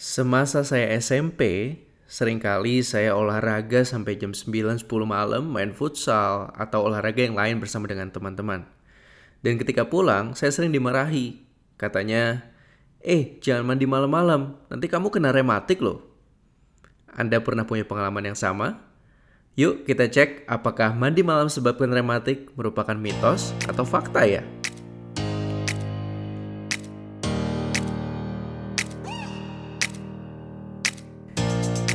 Semasa saya SMP, sering kali saya olahraga sampai jam 9-10 malam main futsal atau olahraga yang lain bersama dengan teman-teman. Dan ketika pulang, saya sering dimarahi. Katanya, eh jangan mandi malam-malam, nanti kamu kena rematik loh. Anda pernah punya pengalaman yang sama? Yuk kita cek apakah mandi malam sebabkan rematik merupakan mitos atau fakta ya?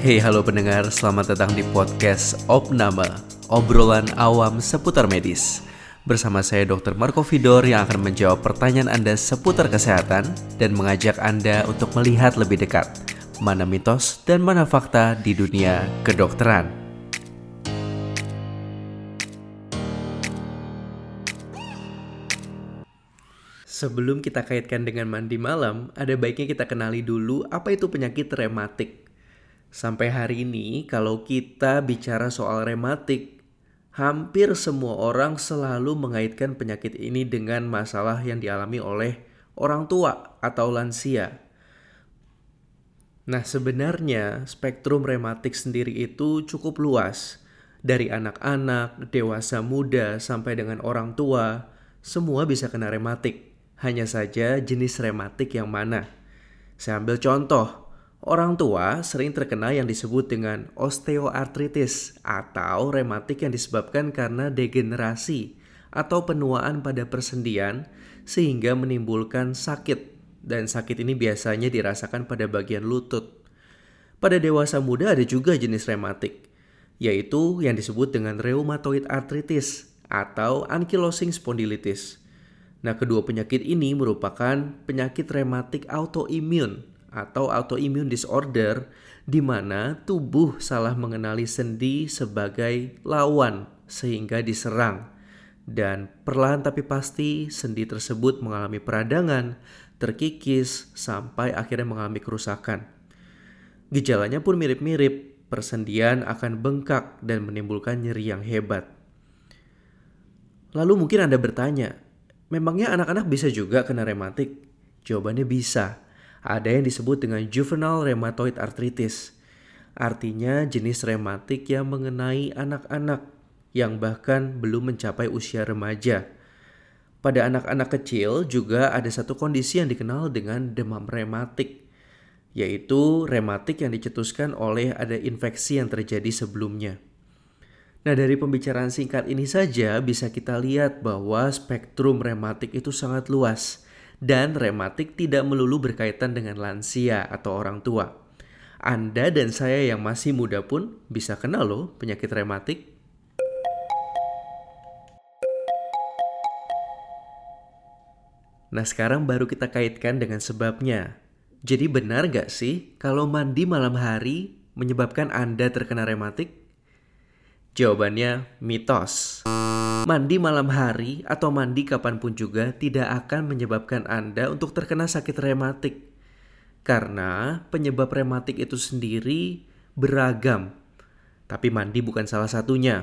Hey halo pendengar, selamat datang di podcast Opnama, obrolan awam seputar medis. Bersama saya Dr. Marco Vidor yang akan menjawab pertanyaan Anda seputar kesehatan dan mengajak Anda untuk melihat lebih dekat mana mitos dan mana fakta di dunia kedokteran. Sebelum kita kaitkan dengan mandi malam, ada baiknya kita kenali dulu apa itu penyakit rematik. Sampai hari ini, kalau kita bicara soal rematik, hampir semua orang selalu mengaitkan penyakit ini dengan masalah yang dialami oleh orang tua atau lansia. Nah, sebenarnya spektrum rematik sendiri itu cukup luas. Dari anak-anak, dewasa muda, sampai dengan orang tua, semua bisa kena rematik. Hanya saja jenis rematik yang mana. Saya ambil contoh, Orang tua sering terkena yang disebut dengan osteoartritis atau rematik yang disebabkan karena degenerasi atau penuaan pada persendian sehingga menimbulkan sakit dan sakit ini biasanya dirasakan pada bagian lutut. Pada dewasa muda ada juga jenis rematik, yaitu yang disebut dengan rheumatoid arthritis atau ankylosing spondylitis. Nah, kedua penyakit ini merupakan penyakit rematik autoimun atau autoimmune disorder di mana tubuh salah mengenali sendi sebagai lawan sehingga diserang. Dan perlahan tapi pasti sendi tersebut mengalami peradangan, terkikis, sampai akhirnya mengalami kerusakan. Gejalanya pun mirip-mirip, persendian akan bengkak dan menimbulkan nyeri yang hebat. Lalu mungkin Anda bertanya, memangnya anak-anak bisa juga kena rematik? Jawabannya bisa. Ada yang disebut dengan juvenile rheumatoid arthritis. Artinya jenis rematik yang mengenai anak-anak yang bahkan belum mencapai usia remaja. Pada anak-anak kecil juga ada satu kondisi yang dikenal dengan demam rematik, yaitu rematik yang dicetuskan oleh ada infeksi yang terjadi sebelumnya. Nah, dari pembicaraan singkat ini saja bisa kita lihat bahwa spektrum rematik itu sangat luas dan rematik tidak melulu berkaitan dengan lansia atau orang tua. Anda dan saya yang masih muda pun bisa kenal loh penyakit rematik. Nah sekarang baru kita kaitkan dengan sebabnya. Jadi benar gak sih kalau mandi malam hari menyebabkan Anda terkena rematik? Jawabannya mitos. Mandi malam hari atau mandi kapan pun juga tidak akan menyebabkan Anda untuk terkena sakit rematik. Karena penyebab rematik itu sendiri beragam. Tapi mandi bukan salah satunya.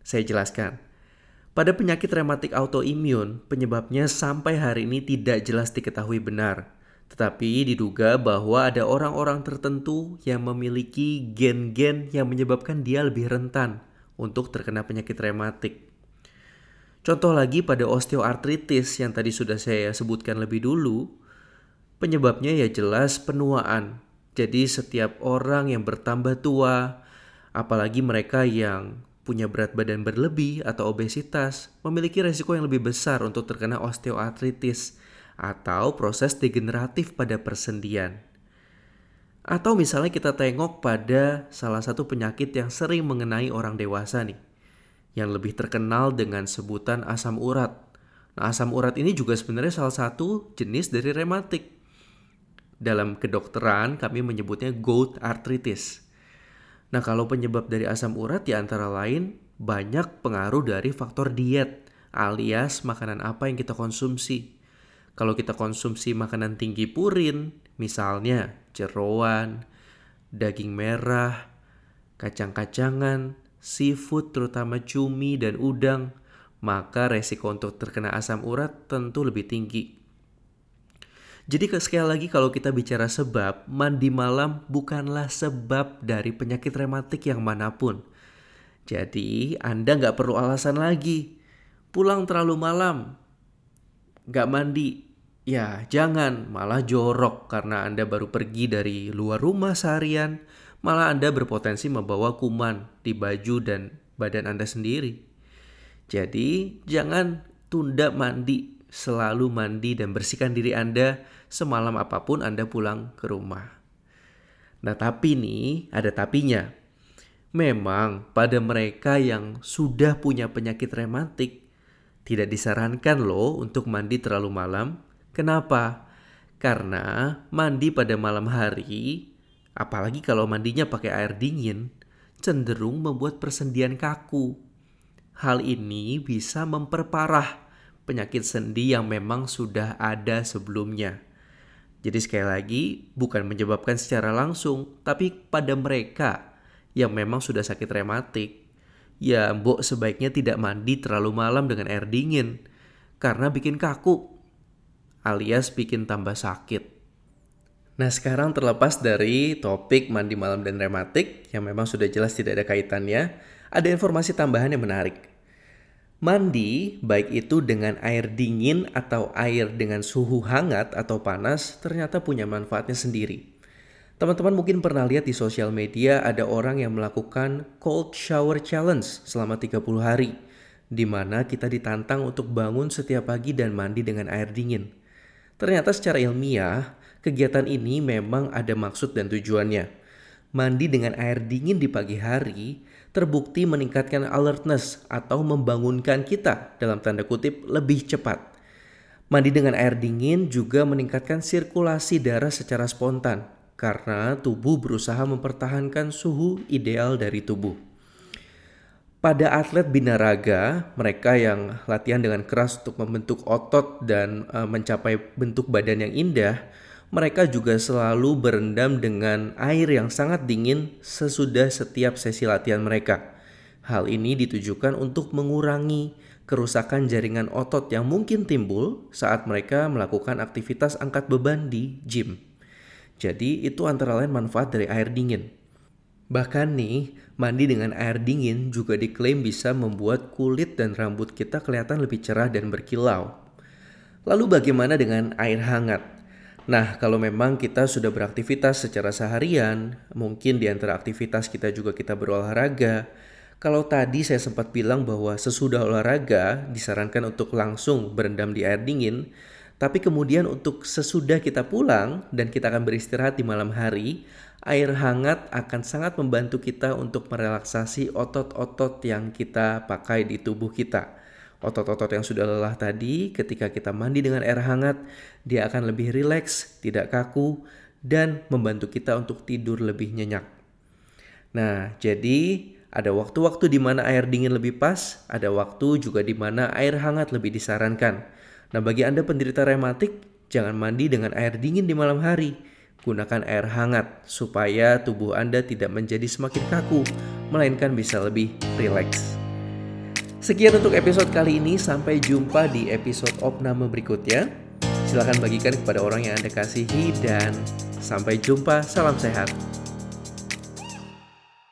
Saya jelaskan. Pada penyakit rematik autoimun, penyebabnya sampai hari ini tidak jelas diketahui benar. Tetapi diduga bahwa ada orang-orang tertentu yang memiliki gen-gen yang menyebabkan dia lebih rentan untuk terkena penyakit rematik. Contoh lagi pada osteoartritis yang tadi sudah saya sebutkan lebih dulu, penyebabnya ya jelas penuaan. Jadi setiap orang yang bertambah tua, apalagi mereka yang punya berat badan berlebih atau obesitas, memiliki resiko yang lebih besar untuk terkena osteoartritis atau proses degeneratif pada persendian. Atau misalnya kita tengok pada salah satu penyakit yang sering mengenai orang dewasa nih, yang lebih terkenal dengan sebutan asam urat. Nah, asam urat ini juga sebenarnya salah satu jenis dari rematik. Dalam kedokteran kami menyebutnya gout arthritis. Nah, kalau penyebab dari asam urat di antara lain banyak pengaruh dari faktor diet alias makanan apa yang kita konsumsi. Kalau kita konsumsi makanan tinggi purin, misalnya jeroan, daging merah, kacang-kacangan, seafood terutama cumi dan udang, maka resiko untuk terkena asam urat tentu lebih tinggi. Jadi sekali lagi kalau kita bicara sebab, mandi malam bukanlah sebab dari penyakit rematik yang mana pun. Jadi Anda nggak perlu alasan lagi. Pulang terlalu malam, nggak mandi, ya jangan malah jorok karena Anda baru pergi dari luar rumah seharian, malah Anda berpotensi membawa kuman di baju dan badan Anda sendiri. Jadi jangan tunda mandi, selalu mandi dan bersihkan diri Anda semalam apa pun Anda pulang ke rumah. Nah tapi nih ada tapinya. Memang pada mereka yang sudah punya penyakit rematik tidak disarankan loh untuk mandi terlalu malam. Kenapa? Karena mandi pada malam hari, apalagi kalau mandinya pakai air dingin, cenderung membuat persendian kaku. Hal ini bisa memperparah penyakit sendi yang memang sudah ada sebelumnya. Jadi sekali lagi bukan menyebabkan secara langsung, tapi pada mereka yang memang sudah sakit rematik, ya mbok sebaiknya tidak mandi terlalu malam dengan air dingin karena bikin kaku alias bikin tambah sakit. Nah sekarang terlepas dari topik mandi malam dan rematik yang memang sudah jelas tidak ada kaitannya, ada informasi tambahan yang menarik. Mandi, baik itu dengan air dingin atau air dengan suhu hangat atau panas, ternyata punya manfaatnya sendiri. Teman-teman mungkin pernah lihat di sosial media ada orang yang melakukan cold shower challenge selama 30 hari di mana kita ditantang untuk bangun setiap pagi dan mandi dengan air dingin. Ternyata secara ilmiah, kegiatan ini memang ada maksud dan tujuannya. Mandi dengan air dingin di pagi hari terbukti meningkatkan alertness atau membangunkan kita dalam tanda kutip lebih cepat. Mandi dengan air dingin juga meningkatkan sirkulasi darah secara spontan karena tubuh berusaha mempertahankan suhu ideal dari tubuh. Pada atlet binaraga, mereka yang latihan dengan keras untuk membentuk otot dan uh, mencapai bentuk badan yang indah, mereka juga selalu berendam dengan air yang sangat dingin sesudah setiap sesi latihan mereka. Hal ini ditujukan untuk mengurangi kerusakan jaringan otot yang mungkin timbul saat mereka melakukan aktivitas angkat beban di gym. Jadi itu antara lain manfaat dari air dingin. Bahkan nih, mandi dengan air dingin juga diklaim bisa membuat kulit dan rambut kita kelihatan lebih cerah dan berkilau. Lalu bagaimana dengan air hangat? Nah, kalau memang kita sudah beraktivitas secara seharian, mungkin di antara aktivitas kita juga kita berolahraga. Kalau tadi saya sempat bilang bahwa sesudah olahraga disarankan untuk langsung berendam di air dingin, tapi kemudian untuk sesudah kita pulang dan kita akan beristirahat di malam hari, air hangat akan sangat membantu kita untuk merelaksasi otot-otot yang kita pakai di tubuh kita. Otot-otot yang sudah lelah tadi ketika kita mandi dengan air hangat, dia akan lebih rileks, tidak kaku, dan membantu kita untuk tidur lebih nyenyak. Nah, jadi ada waktu-waktu di mana air dingin lebih pas, ada waktu juga di mana air hangat lebih disarankan. Nah, bagi Anda penderita rematik, jangan mandi dengan air dingin di malam hari. Gunakan air hangat supaya tubuh Anda tidak menjadi semakin kaku, melainkan bisa lebih rileks. Sekian untuk episode kali ini, sampai jumpa di episode opname berikutnya. Silahkan bagikan kepada orang yang Anda kasihi dan sampai jumpa, salam sehat.